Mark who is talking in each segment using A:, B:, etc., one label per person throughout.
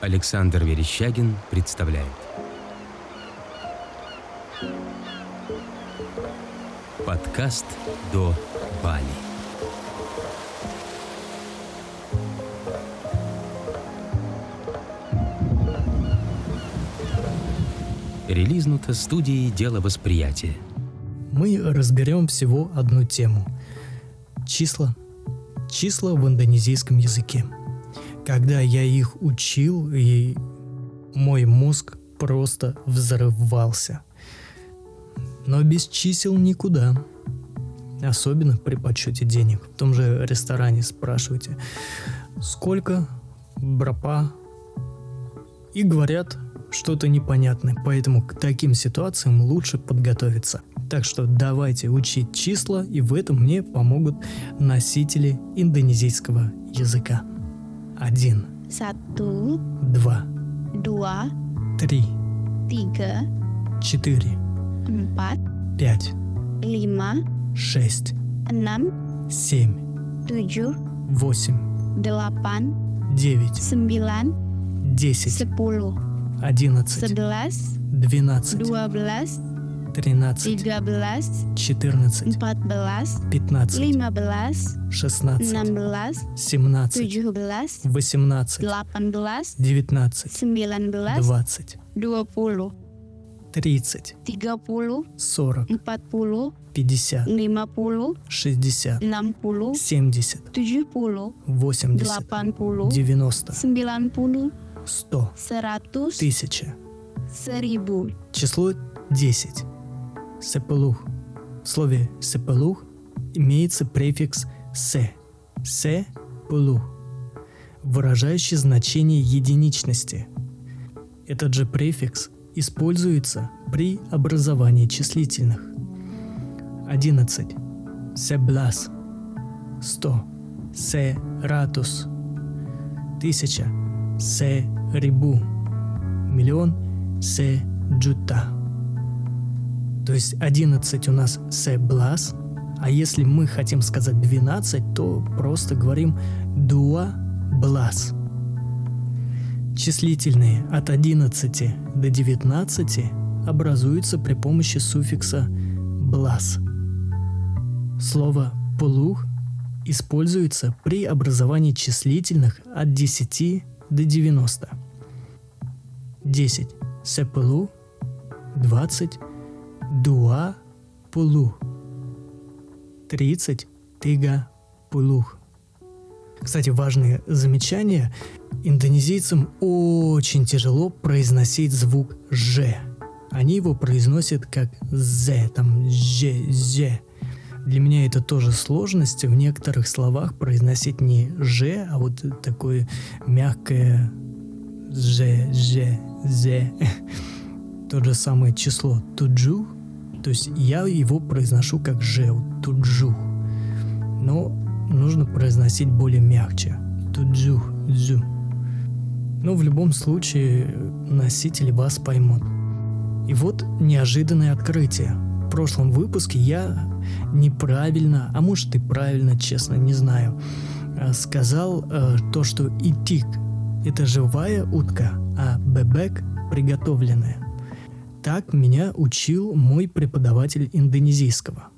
A: Александр Верещагин представляет. Подкаст «До Бали» Релизнуто студией «Дело восприятия»
B: Мы разберем всего одну тему – числа. Числа в индонезийском языке – когда я их учил, и мой мозг просто взрывался. Но без чисел никуда. Особенно при подсчете денег. В том же ресторане спрашиваете, сколько бропа? И говорят что-то непонятное. Поэтому к таким ситуациям лучше подготовиться. Так что давайте учить числа, и в этом мне помогут носители индонезийского языка. Один.
C: Satu.
B: Два.
C: Dua.
B: Три.
C: Tiga.
B: Четыре.
C: Empat.
B: Пять.
C: Lima.
B: Шесть.
C: Enam.
B: Семь.
C: Tujuh.
B: Восемь.
C: Delapan.
B: Девять.
C: Sembilan.
B: Десять.
C: Sepuluh.
B: Одиннадцать.
C: Sebelas.
B: Двенадцать.
C: Dua belas.
B: Тринадцать.
C: Tiga belas.
B: Четырнадцать.
C: Empat belas.
B: Пятнадцать.
C: Lima belas.
B: Шестнадцать.
C: Enam belas.
B: Семнадцать.
C: Tujuh belas.
B: Восемнадцать.
C: Delapan belas.
B: Девятнадцать.
C: Sembilan belas.
B: Двадцать.
C: Dua puluh.
B: Тридцать.
C: Tiga puluh.
B: Сорок.
C: Empat puluh.
B: Пятьдесят.
C: Lima puluh.
B: Шестьдесят.
C: Enam puluh.
B: Семьдесят.
C: Tujuh puluh.
B: Восемьдесят.
C: Delapan puluh.
B: Девяносто.
C: Sembilan puluh.
B: Сто.
C: Seratus.
B: Тысяча.
C: Seribu.
B: Число 10. Сепелух. В слове сепелух имеется префикс «се». «Се пулух», выражающий значение единичности. Этот же префикс используется при образовании числительных. 11. Себлас. 100. Се ратус. Тысяча. Се рибу. Миллион. Се джута. То есть 11 у нас блас, а если мы хотим сказать 12, то просто говорим дуа блас. Числительные от 11 до 19 образуются при помощи суффикса блас. Слово «пулух» используется при образовании числительных от 10 до 90. 10 – сепелу, 20 – дуа пулух, 30 – тига пулух. Кстати, важное замечание. Индонезийцам очень тяжело произносить звук «ж». Они его произносят как «з», там «ж», «з». Для меня это тоже сложность. В некоторых словах произносить не «ж», а вот такое мягкое «ж», «ж», «з». То же самое число «туджу», то есть я его произношу как «ж», «туджу». Но нужно произносить более мягче. Туджу, дзю. Но в любом случае носители вас поймут. И вот неожиданное открытие. В прошлом выпуске я неправильно, а может и правильно, честно, не знаю, э, сказал э, то, что итик – это живая утка, а бебек – приготовленная. Так меня учил мой преподаватель индонезийского.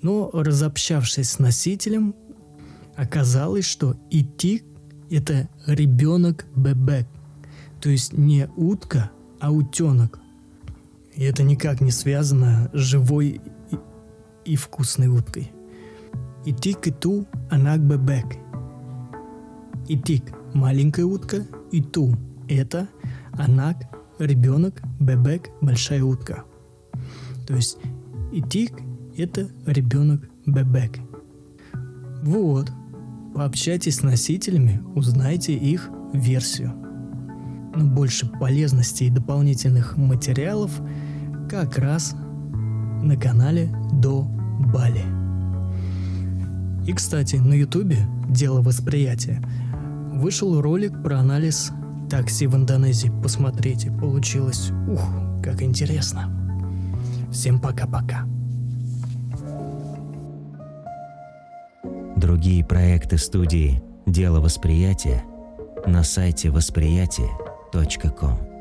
B: Но разобщавшись с носителем, оказалось, что итик – это ребенок бебек, то есть не утка, а утенок. И это никак не связано с живой и, и вкусной уткой. Итик itu anak bebek. Итик – маленькая утка, и ту – это анак – ребенок, бебек – большая утка. То есть итик – это ребенок бебек. Вот, пообщайтесь с носителями, узнайте их версию. Но больше полезностей и дополнительных материалов как раз на канале до Бали. И, кстати, на ютубе «Дело восприятия» вышел ролик про анализ такси в Индонезии. Посмотрите, получилось, ух, как интересно. Всем пока-пока.
A: Другие проекты студии «Дело восприятия» на сайте
D: podster.com